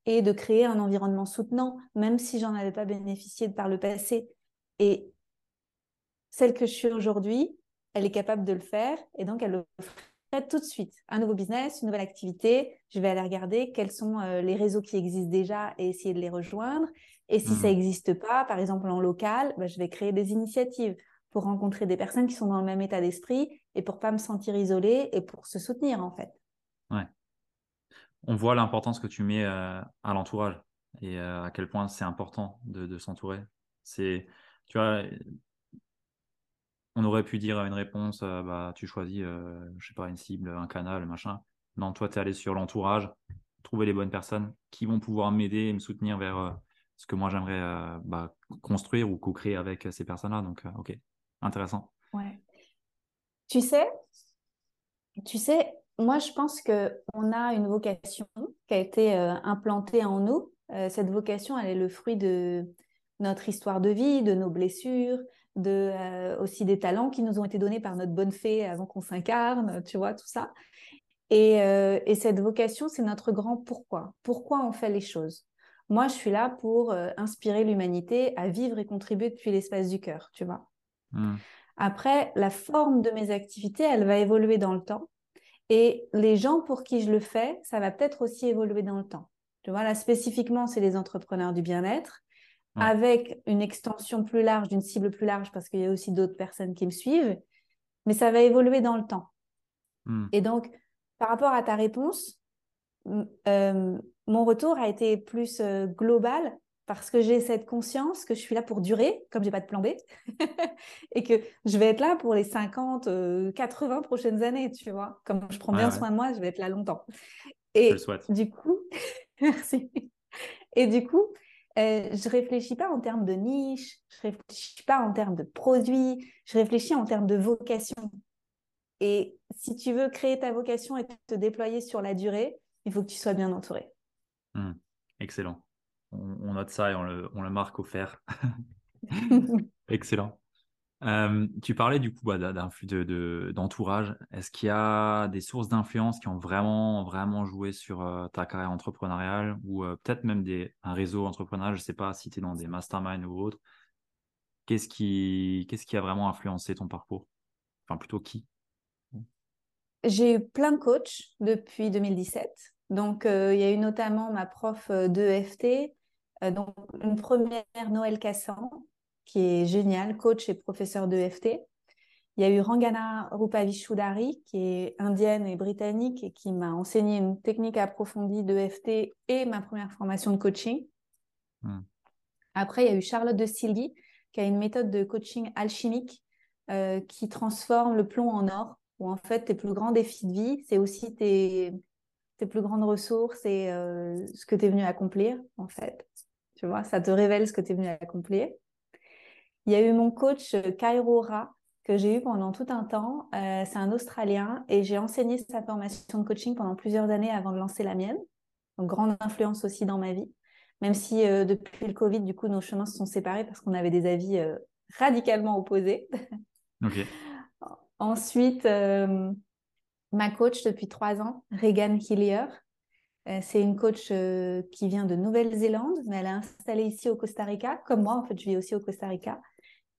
et de créer un environnement soutenant, même si j'en avais pas bénéficié par le passé. Et celle que je suis aujourd'hui, elle est capable de le faire et donc elle le ferait tout de suite. Un nouveau business, une nouvelle activité, je vais aller regarder quels sont les réseaux qui existent déjà et essayer de les rejoindre et si ça n'existe mmh. pas, par exemple en local, bah, je vais créer des initiatives pour rencontrer des personnes qui sont dans le même état d'esprit et pour pas me sentir isolée et pour se soutenir en fait. Ouais. On voit l'importance que tu mets euh, à l'entourage et euh, à quel point c'est important de, s'entourer. C'est, tu on aurait pu dire une réponse, euh, bah, tu choisis, je sais pas, une cible, un canal, machin. Non, toi, tu es allé sur l'entourage, trouver les bonnes personnes qui vont pouvoir m'aider et me soutenir vers ce que moi j'aimerais bah, construire ou co-créer avec ces personnes-là. Donc, ok, intéressant. Tu sais, tu sais, moi je pense que on a une vocation qui a été euh, implantée en nous. cette vocation, elle est le fruit de notre histoire de vie, de nos blessures, de aussi des talents qui nous ont été donnés par notre bonne fée avant qu'on s'incarne, tu vois, tout ça. Et, et cette vocation, c'est notre grand pourquoi. Pourquoi on fait les choses? Moi, je suis là pour euh, inspirer l'humanité à vivre et contribuer depuis l'espace du cœur, tu vois. Hmm. Après, la forme de mes activités, elle va évoluer dans le temps. Et les gens pour qui je le fais, ça va peut-être aussi évoluer dans le temps. Tu vois, là, spécifiquement, c'est les entrepreneurs du bien-être, avec une extension plus large, d'une cible plus large, parce qu'il y a aussi d'autres personnes qui me suivent. Mais ça va évoluer dans le temps. Hmm. Et donc, par rapport à ta réponse, euh, mon retour a été plus euh, global parce que j'ai cette conscience que je suis là pour durer, comme j'ai pas de plan B, et que je vais être là pour les 50, 80 euh, prochaines années, tu vois. Comme je prends bien soin de moi, je vais être là longtemps. Et du coup, merci. Et du coup, euh, je réfléchis pas en termes de niche, je réfléchis pas en termes de produits, je réfléchis en termes de vocation. Et si tu veux créer ta vocation et te déployer sur la durée, il faut que tu sois bien entouré. Hmm. excellent. On, note ça et on le, marque au fer. excellent. Euh, tu parlais du coup bah, d'entourage. De, Est-ce qu'il y a des sources d'influence qui ont vraiment, vraiment joué sur euh, ta carrière entrepreneuriale ou euh, peut-être même des, un réseau entrepreneurial Je ne sais pas si tu es dans des masterminds ou autres. Qu'est-ce qui, qu'est-ce qui a vraiment influencé ton parcours? Enfin, plutôt qui? J'ai eu plein de coachs depuis 2017. Donc, il y a eu notamment ma prof d'EFT, donc une première Noël Cassan, qui est géniale, coach et professeur d'EFT. Il y a eu Rangana Rupavishodari, qui est indienne et britannique et qui m'a enseigné une technique approfondie d'EFT et ma première formation de coaching. Hmm. Après, il y a eu Charlotte de Silly, qui a une méthode de coaching alchimique qui transforme le plomb en or, où en fait, tes plus grands défis de vie, c'est aussi tes, tes plus grandes ressources et euh, ce que tu es venu accomplir, en fait. Tu vois, ça te révèle ce que tu es venu accomplir. Il y a eu mon coach Kairora que j'ai eu pendant tout un temps. c'est un Australien et j'ai enseigné sa formation de coaching pendant plusieurs années avant de lancer la mienne. Donc, grande influence aussi dans ma vie. Même si depuis le Covid, du coup, nos chemins se sont séparés parce qu'on avait des avis radicalement opposés. Ensuite, ma coach depuis trois ans, Regan Hillier. Euh, c'est une coach euh, qui vient de Nouvelle-Zélande, mais elle est installée ici au Costa Rica, comme moi, en fait, je vis aussi au Costa Rica.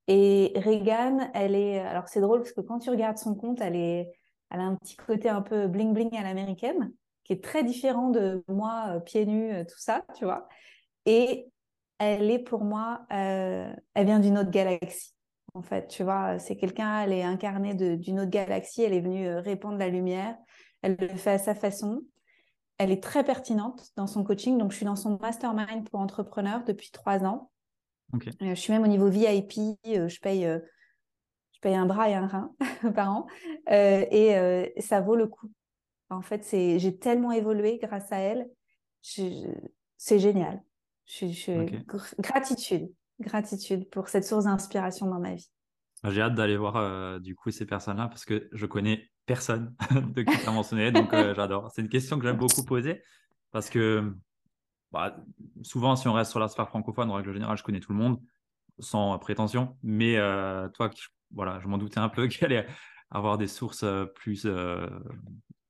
Et Regan, elle est. Alors, c'est drôle parce que quand tu regardes son compte, elle, est... elle a un petit côté un peu bling-bling à l'américaine, qui est très différent de moi, euh, pieds nus, tout ça, tu vois. Et elle est pour moi. elle vient d'une autre galaxie en fait. Tu vois, c'est quelqu'un, elle est incarnée d'une autre galaxie, elle est venue répandre la lumière, elle le fait à sa façon. Elle est très pertinente dans son coaching. Donc, je suis dans son mastermind pour entrepreneurs depuis trois ans. Euh, je suis même au niveau VIP. Euh, je paye, je paye un bras et un rein par an. et ça vaut le coup. En fait, j'ai tellement évolué grâce à elle. C'est génial. Je, Gratitude gratitude pour cette source d'inspiration dans ma vie. J'ai hâte d'aller voir euh, du coup ces personnes-là parce que je connais personne de qui tu as mentionné, donc euh, j'adore. C'est une question que j'aime beaucoup poser parce que bah, souvent, si on reste sur la sphère francophone, en règle générale, je connais tout le monde sans prétention, mais euh, toi, je, voilà, je m'en doutais un peu qu'elle allait avoir des sources plus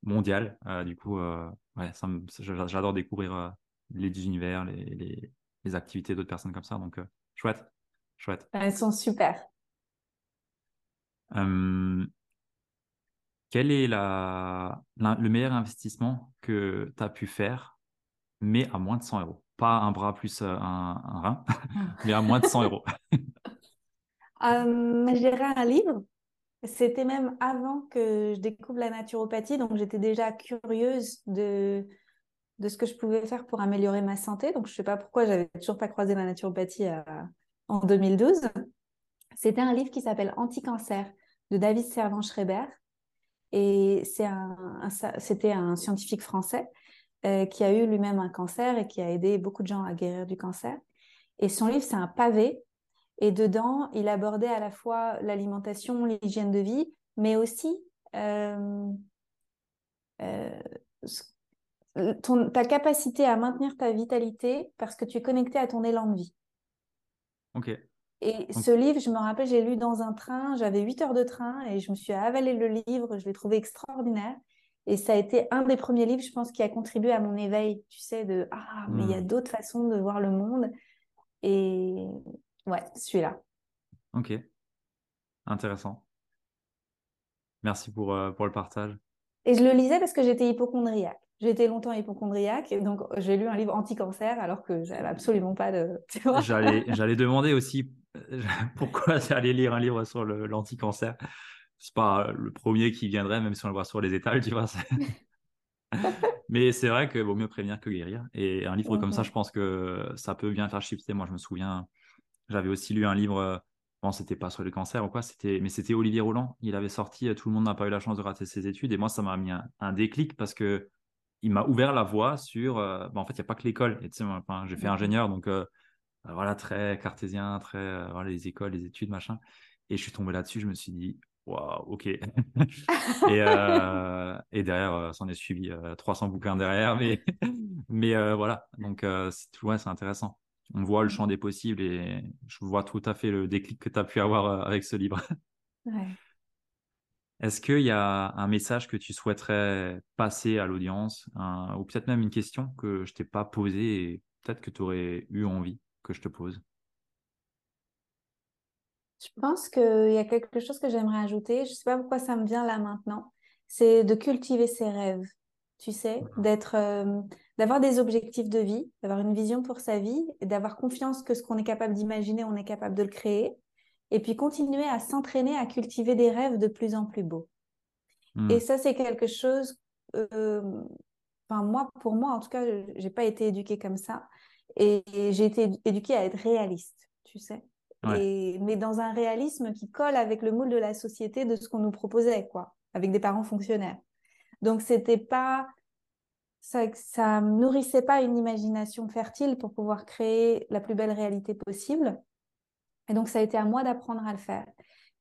mondiales. du coup, ouais, j'adore découvrir les univers, les, les, les activités d'autres personnes comme ça. Donc, Chouette, chouette. Elles sont super. Quel est la, le meilleur investissement que tu as pu faire, mais à moins de 100 euros? Pas un bras plus euh, un, rein, mais à moins de 100 euros. euh, je un livre. C'était même avant que je découvre la naturopathie, donc j'étais déjà curieuse de, de ce que je pouvais faire pour améliorer ma santé. Donc, je ne sais pas pourquoi j'avais toujours pas croisé la naturopathie euh, en 2012. C'était un livre qui s'appelle Anti-cancer de David Servan-Schreiber. Et c'était un, scientifique français euh, qui a eu lui-même un cancer et qui a aidé beaucoup de gens à guérir du cancer. Et son livre, c'est un pavé. Et dedans, il abordait à la fois l'alimentation, l'hygiène de vie, mais aussi euh, ta capacité à maintenir ta vitalité parce que tu es connecté à ton élan de vie. Ok. Et ce livre, je me rappelle, j'ai lu dans un train, j'avais 8 heures de train et je me suis avalé le livre, je l'ai trouvé extraordinaire. Et ça a été un des premiers livres, je pense, qui a contribué à mon éveil, tu sais, de Ah, mais il y a hmm. d'autres façons de voir le monde. Et ouais, celui-là. Ok. Intéressant. Merci pour, euh, pour le partage. Et je le lisais parce que j'étais hypochondriaque. Été longtemps hypochondriaque, donc j'ai lu un livre anti-cancer alors que j'avais absolument pas de. J'allais, j'allais demander aussi euh, pourquoi j'allais lire un livre sur l'anti-cancer? C'est pas le premier qui viendrait, même si on le voit sur les étals, tu vois. Mais c'est vrai que vaut mieux prévenir que guérir. Et un livre comme ça, je pense que ça peut bien faire shifter. Moi, je me souviens, j'avais aussi lu un livre. Bon, c'était pas sur le cancer ou quoi, c'était, mais c'était Olivier Roland. Il avait sorti Tout le monde n'a pas eu la chance de rater ses études. Et moi, ça m'a mis un déclic parce que il m'a ouvert la voie sur. Euh, bah, en fait, il n'y a pas que l'école. Enfin, j'ai fait ingénieur, donc euh, euh, voilà, très cartésien, très voilà, les écoles, les études, machin. Et je suis tombé là-dessus, je me suis dit, waouh, ok. et, et, derrière, s'en est suivi 300 bouquins derrière, mais, mais voilà, donc c'est ouais, c'est intéressant. On voit le champ des possibles et je vois tout à fait le déclic que tu as pu avoir avec ce livre. Ouais. Est-ce qu'il y a un message que tu souhaiterais passer à l'audience, ou peut-être même une question que je t'ai pas posée et peut-être que tu aurais eu envie? Que je te pose Je pense qu'il y a quelque chose que j'aimerais ajouter. Je ne sais pas pourquoi ça me vient là maintenant. C'est de cultiver ses rêves, tu sais, d'être, euh, d'avoir des objectifs de vie, d'avoir une vision pour sa vie et d'avoir confiance que ce qu'on est capable d'imaginer, on est capable de le créer et puis continuer à s'entraîner à cultiver des rêves de plus en plus beaux. Hmm. Et ça, c'est quelque chose, euh, enfin moi, pour moi, en tout cas, j'ai pas été éduquée comme ça, et, j'ai été éduquée à être réaliste, tu sais. Et, mais dans un réalisme qui colle avec le moule de la société de ce qu'on nous proposait, quoi, avec des parents fonctionnaires. Donc c'était pas ça, ça nourrissait pas une imagination fertile pour pouvoir créer la plus belle réalité possible. Et donc, ça a été à moi d'apprendre à le faire.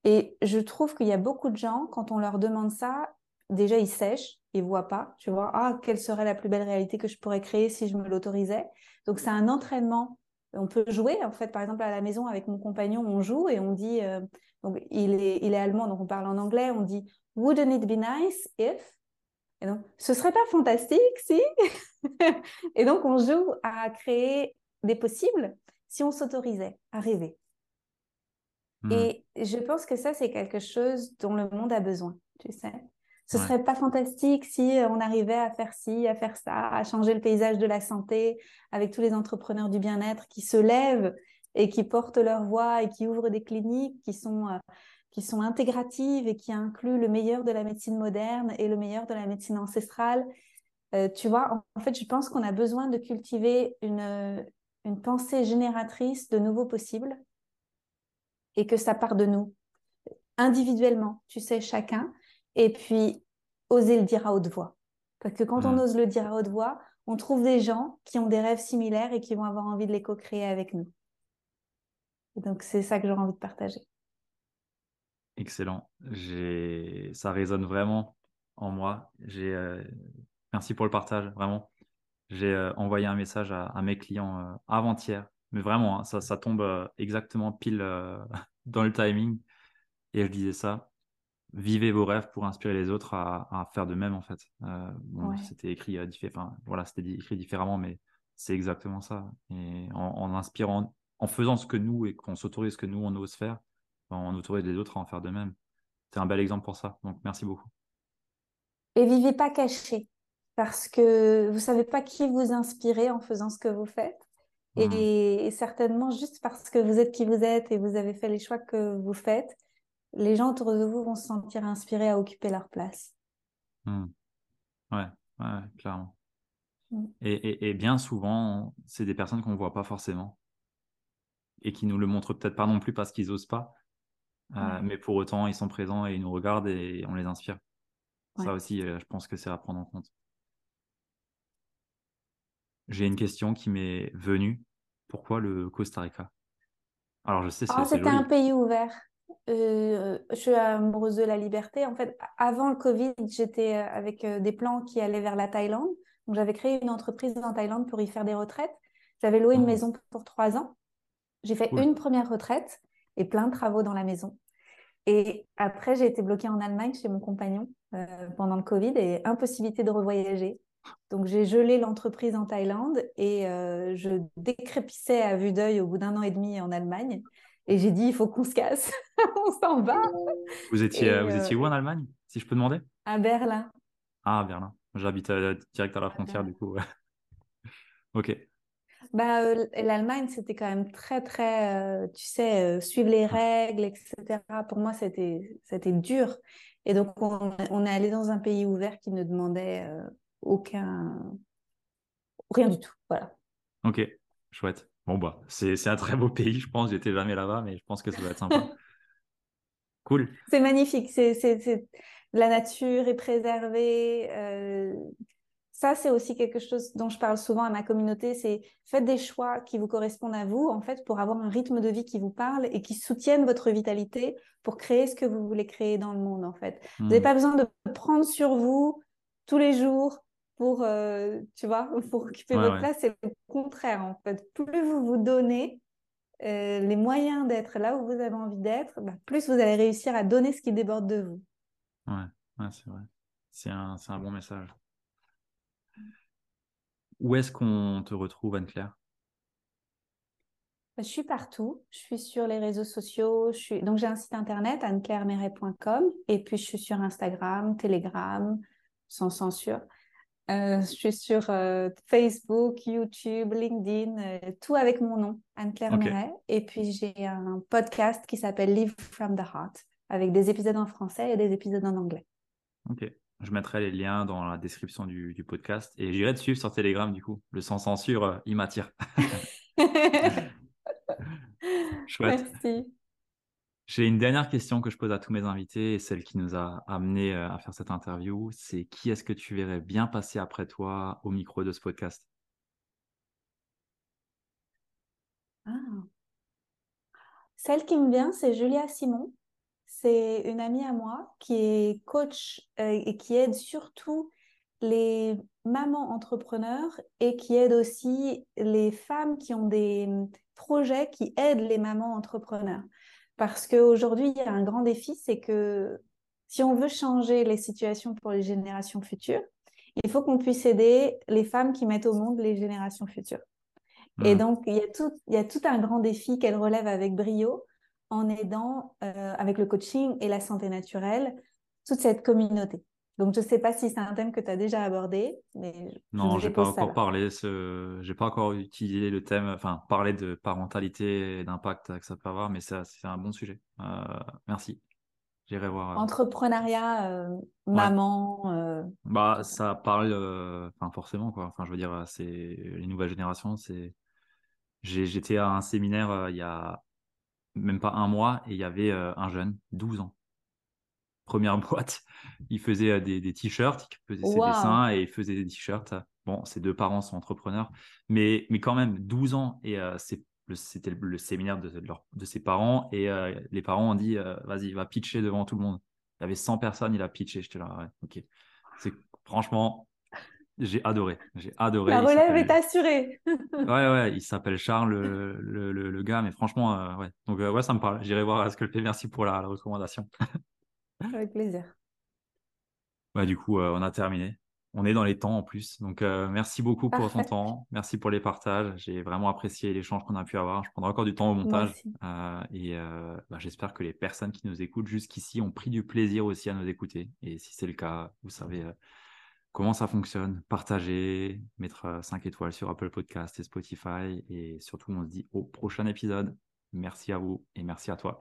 Et je trouve qu'il y a beaucoup de gens, quand on leur demande ça, déjà, ils sèchent, ils voient pas, tu vois, ah, quelle serait la plus belle réalité que je pourrais créer si je me l'autorisais. Donc, c'est un entraînement. On peut jouer, en fait, par exemple, à la maison avec mon compagnon, on joue et on dit, euh, donc, il est, il est allemand, donc on parle en anglais, on dit, wouldn't it be nice if? Et donc, ce serait pas fantastique si? Et donc, on joue à créer des possibles si on s'autorisait à rêver. Hmm. Et je pense que ça, c'est quelque chose dont le monde a besoin, tu sais. Ce serait pas fantastique si on arrivait à faire ci, à faire ça, à changer le paysage de la santé avec tous les entrepreneurs du bien-être qui se lèvent et qui portent leur voix et qui ouvrent des cliniques qui sont, euh, qui sont intégratives et qui incluent le meilleur de la médecine moderne et le meilleur de la médecine ancestrale. Euh, tu vois, en, fait, je pense qu'on a besoin de cultiver une, une pensée génératrice de nouveaux possibles et que ça part de nous, individuellement, tu sais, chacun, et puis oser le dire à haute voix. Parce que quand on mmh. ose le dire à haute voix, on trouve des gens qui ont des rêves similaires et qui vont avoir envie de les co-créer avec nous. donc, c'est ça que j'aurais envie de partager. Excellent. Ça résonne vraiment en moi. Euh, merci pour le partage, vraiment. J'ai euh, envoyé un message à, mes clients euh, avant-hier mais vraiment, hein, ça, ça, tombe exactement pile dans le timing. Et je disais ça. Vivez vos rêves pour inspirer les autres à, faire de même, en fait. Euh, c'était écrit, enfin, voilà, c'était écrit différemment, mais c'est exactement ça. Et en, inspirant, en faisant ce que nous et qu'on s'autorise ce que nous, on ose faire, ben, on autorise les autres à en faire de même. C'est un bel exemple pour ça. Donc, merci beaucoup. Et vivez pas caché, parce que vous savez pas qui vous inspirez en faisant ce que vous faites. Mmh. Et, certainement, juste parce que vous êtes qui vous êtes et vous avez fait les choix que vous faites, les gens autour de vous vont se sentir inspirés à occuper leur place. Mmh. Ouais, ouais, clairement. Mmh. Et, bien souvent, c'est des personnes qu'on ne voit pas forcément et qui nous le montrent peut-être pas non plus parce qu'ils osent pas. Euh, mais pour autant, ils sont présents et ils nous regardent et on les inspire. Ça aussi, euh, je pense que c'est à prendre en compte. J'ai une question qui m'est venue. Pourquoi le Costa Rica? Alors, je sais, c'est oh, C'était un pays ouvert. Euh, je suis amoureuse de la liberté. En fait, avant le Covid, j'étais euh, avec euh, des plans qui allaient vers la Thaïlande. Donc, j'avais créé une entreprise en Thaïlande pour y faire des retraites. J'avais loué une oh. maison pour trois ans. J'ai fait une première retraite et plein de travaux dans la maison. Et après, j'ai été bloquée en Allemagne chez mon compagnon pendant le Covid et impossibilité de revoyager. Donc j'ai gelé l'entreprise en Thaïlande et euh, je décrépissais à vue d'œil au bout d'un an et demi en Allemagne. Et j'ai dit, il faut qu'on se casse, on s'en va. Vous étiez, vous étiez où en Allemagne, si je peux demander? À Berlin. Ah, Berlin. J'habite euh, direct à la frontière, du coup. ok. Bah, euh, L'Allemagne, c'était quand même très, très, tu sais, suivre les règles, etc. Pour moi, c'était dur. Et donc, on, on, est allé dans un pays ouvert qui ne demandait aucun. Rien du tout. Voilà. Ok, chouette. Bon, bah, c'est un très beau pays, je pense. J'étais jamais là-bas, mais je pense que ça va être sympa. cool. C'est magnifique. C'est La nature est préservée. Euh, ça, c'est aussi quelque chose dont je parle souvent à ma communauté. C'est faites des choix qui vous correspondent à vous, en fait, pour avoir un rythme de vie qui vous parle et qui soutienne votre vitalité pour créer ce que vous voulez créer dans le monde, en fait. Vous n'avez hmm. pas besoin de prendre sur vous tous les jours pour, euh, tu vois, pour occuper votre place. C'est le contraire, en fait. Plus vous vous donnez euh, les moyens d'être là où vous avez envie d'être, bah, plus vous allez réussir à donner ce qui déborde de vous. Ouais, c'est vrai. C'est un, un, bon message. Où est-ce qu'on te retrouve, Anne-Claire? Bah, je suis partout. Je suis sur les réseaux sociaux. Je suis... Donc, j'ai un site internet, anneclairemeret.com. Et puis, je suis sur Instagram, Telegram, sans censure. Euh, je suis sur euh, Facebook, YouTube, LinkedIn, euh, tout avec mon nom, Anne-Claire Méret. Et puis j'ai un podcast qui s'appelle Live from the Heart, avec des épisodes en français et des épisodes en anglais. Ok. Je mettrai les liens dans la description du, du podcast et j'irai te suivre sur Telegram du coup. Le sans censure, il m'attire. Chouette. Merci. J'ai une dernière question que je pose à tous mes invités et celle qui nous a amené euh, à faire cette interview, c'est qui est-ce que tu verrais bien passer après toi au micro de ce podcast? Ah. Celle qui me vient, c'est Julia Simon. C'est une amie à moi qui est coach euh, et qui aide surtout les mamans entrepreneurs et qui aide aussi les femmes qui ont des projets qui aident les mamans entrepreneurs. Parce qu'aujourd'hui, il y a un grand défi, c'est que si on veut changer les situations pour les générations futures, il faut qu'on puisse aider les femmes qui mettent au monde les générations futures. Et mmh. donc, il y, a tout, il y a tout un grand défi qu'elle relève avec brio en aidant euh, avec le coaching et la santé naturelle toute cette communauté. Donc, je ne sais pas si c'est un thème que tu as déjà abordé. Mais non, je n'ai pas encore parlé. Ce... J'ai pas encore utilisé le thème, enfin, parler de parentalité et d'impact que ça peut avoir, mais c'est un bon sujet. Euh, merci. J'irai voir. Euh. Entrepreneuriat, euh, maman. Bah, ça parle, enfin forcément quoi. Enfin, je veux dire, c'est les nouvelles générations. C'est, j'étais à un séminaire il y a même pas un mois et il y avait un jeune, 12 ans. Première boîte, il faisait des, t-shirts, il faisait ses dessins et il faisait des t-shirts. Bon, ses deux parents sont entrepreneurs, mais, mais quand même, 12 ans et c'est c'était le, séminaire de, de, ses parents et euh, les parents ont dit euh, vas-y va pitcher devant tout le monde. Il y avait 100 personnes il a pitché. J'étais là ouais, ok. Franchement j'ai adoré. J'ai adoré. La relève est assurée. Ouais ouais il s'appelle Charles le, le, le, gars mais franchement euh, ouais. Donc ouais ça me parle. J'irai voir ce que le fait merci pour la, la recommandation avec plaisir bah, du coup on a terminé on est dans les temps en plus. Donc, euh, merci beaucoup pour ton temps. Merci pour les partages. J'ai vraiment apprécié l'échange qu'on a pu avoir. Je prendrai encore du temps au montage. Euh, et euh, bah, j'espère que les personnes qui nous écoutent jusqu'ici ont pris du plaisir aussi à nous écouter. Et si c'est le cas, vous savez comment ça fonctionne. Partagez, mettre 5 étoiles sur Apple Podcast et Spotify. Et surtout, on se dit au prochain épisode. Merci à vous et merci à toi.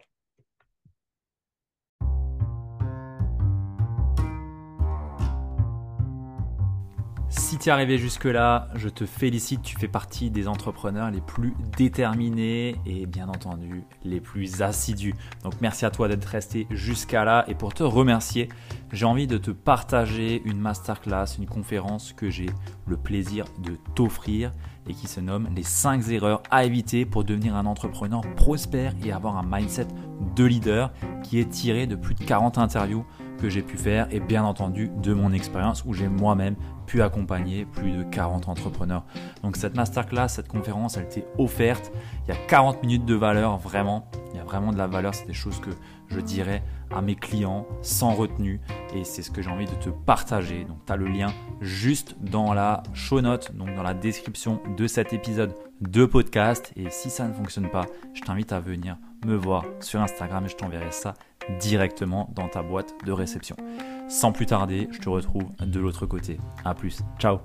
Si tu es arrivé jusque-là, je te félicite, tu fais partie des entrepreneurs les plus déterminés et bien entendu les plus assidus. Donc merci à toi d'être resté jusqu'à là et pour te remercier, j'ai envie de te partager une masterclass, une conférence que j'ai le plaisir de t'offrir et qui se nomme les 5 erreurs à éviter pour devenir un entrepreneur prospère et avoir un mindset de leader qui est tiré de plus de 40 interviews que j'ai pu faire et bien entendu de mon expérience où j'ai moi-même pu accompagner plus de 40 entrepreneurs. Donc cette masterclass, cette conférence, elle t'est offerte. Il y a 40 minutes de valeur, vraiment. Il y a vraiment de la valeur. C'est des choses que je dirais à mes clients sans retenue et c'est ce que j'ai envie de te partager. Donc tu as le lien juste dans la show note, donc dans la description de cet épisode de podcast. Et si ça ne fonctionne pas, je t'invite à venir me voir sur Instagram et je t'enverrai ça directement dans ta boîte de réception. Sans plus tarder, je te retrouve de l'autre côté. A plus, ciao